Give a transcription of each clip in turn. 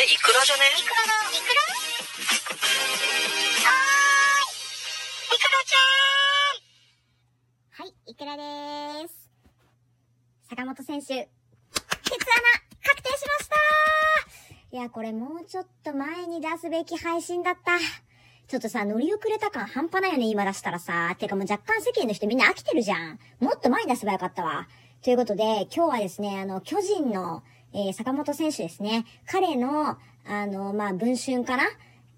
れイクラじゃね？イクラだ、イクラはーい。イクラちゃんはい、イクラです。坂本選手、鉄穴、確定しましたいや、これもうちょっと前に出すべき配信だった。ちょっとさ、乗り遅れた感半端ないよね、今出したらさ。てかもう若干世間の人みんな飽きてるじゃん。もっと前に出せばよかったわ。ということで、今日はですね、あの、巨人の、えー、坂本選手ですね。彼の、あの、まあ、文春かな？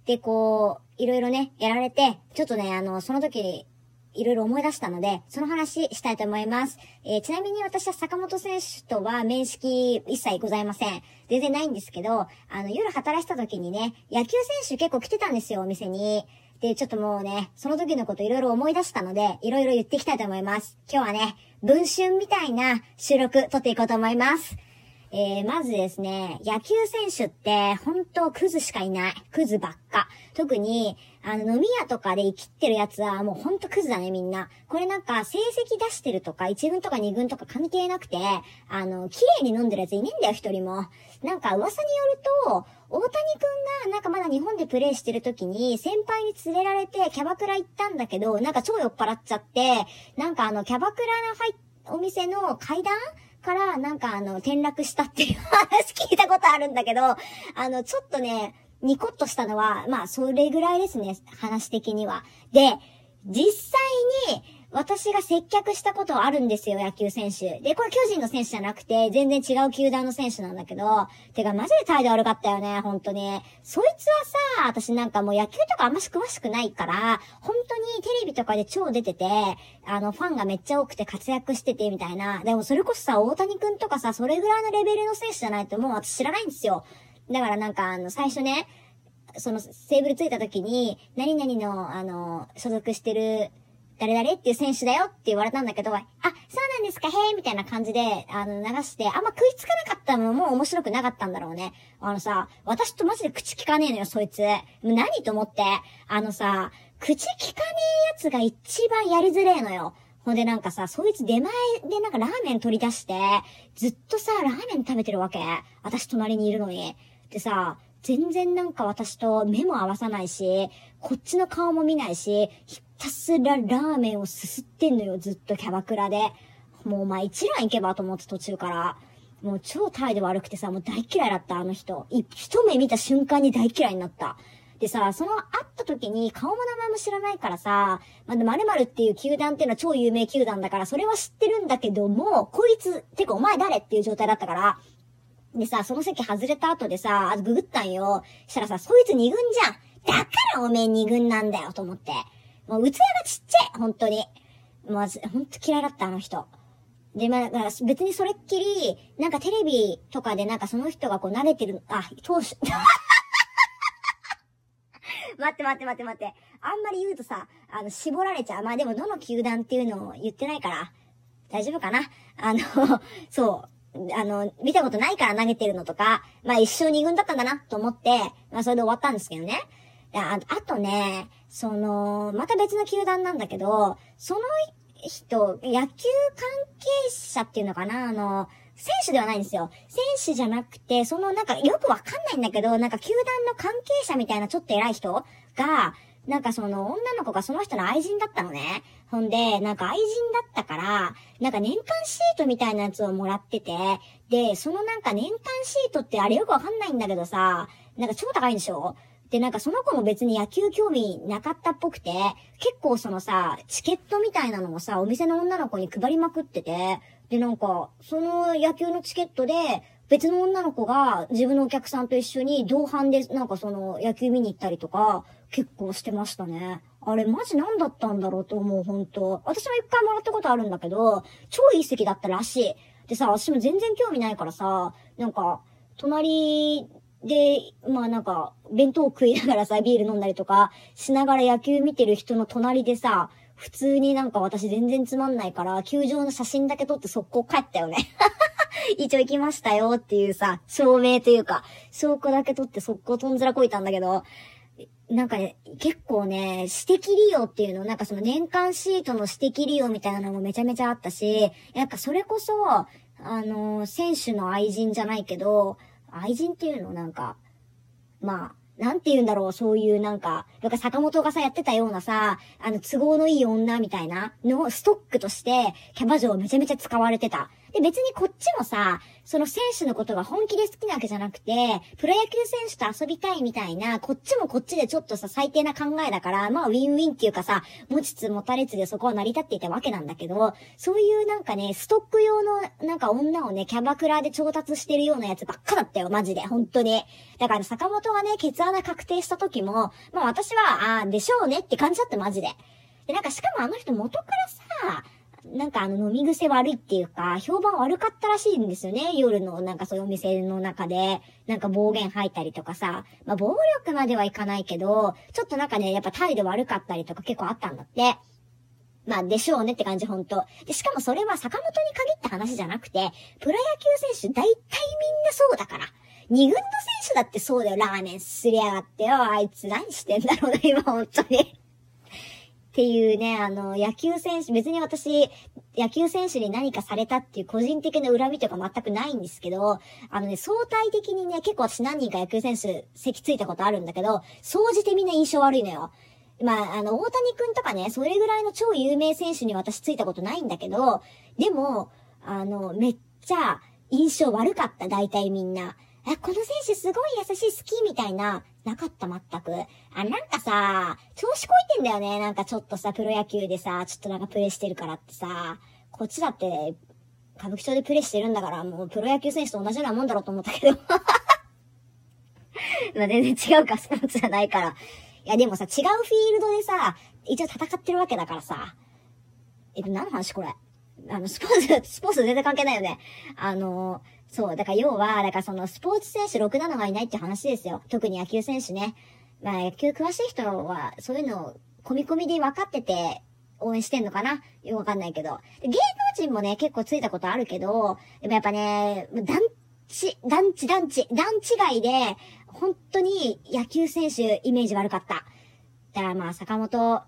で、こう、いろいろね、やられて、ちょっとね、あの、その時、いろいろ思い出したので、その話したいと思います。えー、ちなみに私は坂本選手とは面識一切ございません。全然ないんですけど、あの、夜働いた時にね、野球選手結構来てたんですよ、お店に。で、ちょっともうね、その時のこといろいろ思い出したので、いろいろ言っていきたいと思います。今日はね、文春みたいな収録撮っていこうと思います。えー、まずですね、野球選手って、本当クズしかいない。クズばっか。特に、あの、飲み屋とかで生きってるやつはもうほんとクズだね、みんな。これなんか、成績出してるとか、1軍とか2軍とか関係なくて、あの、綺麗に飲んでるやついねえんだよ、一人も。なんか、噂によると、大谷くんが、なんかまだ日本でプレイしてる時に、先輩に連れられて、キャバクラ行ったんだけど、なんか超酔っ払っちゃって、なんかあの、キャバクラの入っ、お店の階段から、なんかあの、転落したっていう話聞いたことあるんだけど、あの、ちょっとね、ニコッとしたのは、まあ、それぐらいですね、話的には。で、実際に、私が接客したことあるんですよ、野球選手。で、これ巨人の選手じゃなくて、全然違う球団の選手なんだけど、てかマジで態度悪かったよね、本当に。そいつはさ、私なんかもう野球とかあんまし詳しくないから、本当にテレビとかで超出てて、あの、ファンがめっちゃ多くて活躍しててみたいな。でもそれこそさ、大谷くんとかさ、それぐらいのレベルの選手じゃないともう私知らないんですよ。だからなんかあの、最初ね、その、セーブルついた時に、何々の、あの、所属してる、誰々っていう選手だよって言われたんだけど、あ、そうなんですか、へえ、みたいな感じで、あの、流して、あんま食いつかなかったのも面白くなかったんだろうね。あのさ、私とマジで口聞かねえのよ、そいつ。もう何と思って。あのさ、口聞かねえやつが一番やりづれえのよ。ほんでなんかさ、そいつ出前でなんかラーメン取り出して、ずっとさ、ラーメン食べてるわけ。私隣にいるのに。でさ、全然なんか私と目も合わさないし、こっちの顔も見ないし、ひたすらラーメンをすすってんのよ、ずっとキャバクラで。もうお前一蘭行けばと思って途中から。もう超態度悪くてさ、もう大嫌いだった、あの人。一目見た瞬間に大嫌いになった。でさ、その会った時に顔も名前も知らないからさ、まあ、〇〇っていう球団っていうのは超有名球団だから、それは知ってるんだけども、こいつ、てかお前誰っていう状態だったから、でさ、その席外れた後でさ、ググったんよ。したらさ、そいつ二軍じゃん。だからおめえ二軍なんだよ、と思って。もう、器がちっちゃい、本当に。まず、ほんと嫌いだった、あの人。で、まあ、だから別にそれっきり、なんかテレビとかでなんかその人がこう投げてる、あ、投手。待って待って待って待って。あんまり言うとさ、あの、絞られちゃう。まあでもどの球団っていうのを言ってないから、大丈夫かなあの、そう。あの、見たことないから投げてるのとか、まあ一生二軍だったんだなと思って、まあそれで終わったんですけどね。ああとね、その、また別の球団なんだけど、その人、野球関係者っていうのかなあの、選手ではないんですよ。選手じゃなくて、そのなんかよくわかんないんだけど、なんか球団の関係者みたいなちょっと偉い人が、なんかその女の子がその人の愛人だったのね。ほんで、なんか愛人だったから、なんか年間シートみたいなやつをもらってて、で、そのなんか年間シートってあれよくわかんないんだけどさ、なんか超高いんでしょ？で、なんかその子も別に野球興味なかったっぽくて、結構そのさ、チケットみたいなのをさ、お店の女の子に配りまくってて、で、なんか、その野球のチケットで、別の女の子が自分のお客さんと一緒に同伴でなんかその野球見に行ったりとか、結構してましたね。あれマジ何だったんだろうと思う、本当私も一回もらったことあるんだけど、超いい席だったらしい。でさ、私も全然興味ないからさ、なんか、隣で、まあなんか、弁当食いながらさ、ビール飲んだりとか、しながら野球見てる人の隣でさ、普通になんか私全然つまんないから、球場の写真だけ撮って速攻帰ったよね。一応行きましたよっていうさ、証明というか、証拠だけ取って速攻とんずらこいたんだけど、なんかね、結構ね、私的利用っていうの、なんかその年間シートの私的利用みたいなのもめちゃめちゃあったし、なんかそれこそ、あの、選手の愛人じゃないけど、愛人っていうのなんか、まあ、なんて言うんだろう、そういうなんか、なんか坂本がさ、やってたようなさ、あの、都合のいい女みたいなのストックとして、キャバ嬢めちゃめちゃ使われてた。で、別にこっちもさ、その選手のことが本気で好きなわけじゃなくて、プロ野球選手と遊びたいみたいな、こっちもこっちでちょっとさ、最低な考えだから、まあ、ウィンウィンっていうかさ、持ちつ持たれつでそこは成り立っていたわけなんだけど、そういうなんかね、ストック用のなんか女をね、キャバクラで調達してるようなやつばっかだったよ、マジで、本当に。だから坂本がね、ケツ穴確定した時も、まあ私は、ああ、でしょうねって感じだった、マジで。で、なんかしかもあの人元からさ、なんかあの飲み癖悪いっていうか、評判悪かったらしいんですよね。夜のなんかそういうお店の中で、なんか暴言吐いたりとかさ、まあ暴力まではいかないけど、ちょっとなんかね、やっぱ態度悪かったりとか結構あったんだって。まあ、でしょうねって感じ、ほんと。で、しかもそれは坂本に限った話じゃなくて、プロ野球選手大体みんなそうだから。二軍の選手だってそうだよ、ラーメンすりやがってよ。あいつ何してんだろうな、今、ほんとに。っていうね、あの、野球選手、別に私、野球選手に何かされたっていう個人的な恨みとか全くないんですけど、あのね、相対的にね、結構私何人か野球選手席ついたことあるんだけど、総じてみんな印象悪いのよ。まあ、あの、大谷くんとかね、それぐらいの超有名選手に私ついたことないんだけど、でも、あの、めっちゃ印象悪かった、大体みんな。え、この選手すごい優しい好きみたいな、なかった、全く。あ、なんかさ、調子こいてんだよね。なんかちょっとさ、プロ野球でさ、ちょっとなんかプレイしてるからってさ、こっちだって、歌舞伎町でプレイしてるんだから、もうプロ野球選手と同じようなもんだろうと思ったけど。まあ全然違うか、スポーツじゃないから。いや、でもさ、違うフィールドでさ、一応戦ってるわけだからさ。え、何の話これ？あの、スポーツ、スポーツ全然関係ないよね。あの、そう、だから要は、だからそのスポーツ選手6、7がいないって話ですよ。特に野球選手ね。まあ野球詳しい人は、そういうのを込み込みで分かってて、応援してんのかな？よくわかんないけど。芸能人もね、結構ついたことあるけど、でもやっぱね、団地、団地、団地、団違いで、本当に野球選手イメージ悪かった。だからまあ坂本、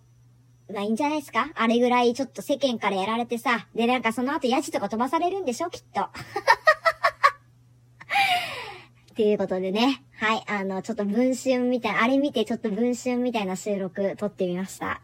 まいいんじゃないですか？あれぐらいちょっと世間からやられてさ、でなんかその後ヤジとか飛ばされるんでしょ？きっと。っていうことでね。はい。あの、ちょっと文春みたい、あれ見てちょっと文春みたいな収録撮ってみました。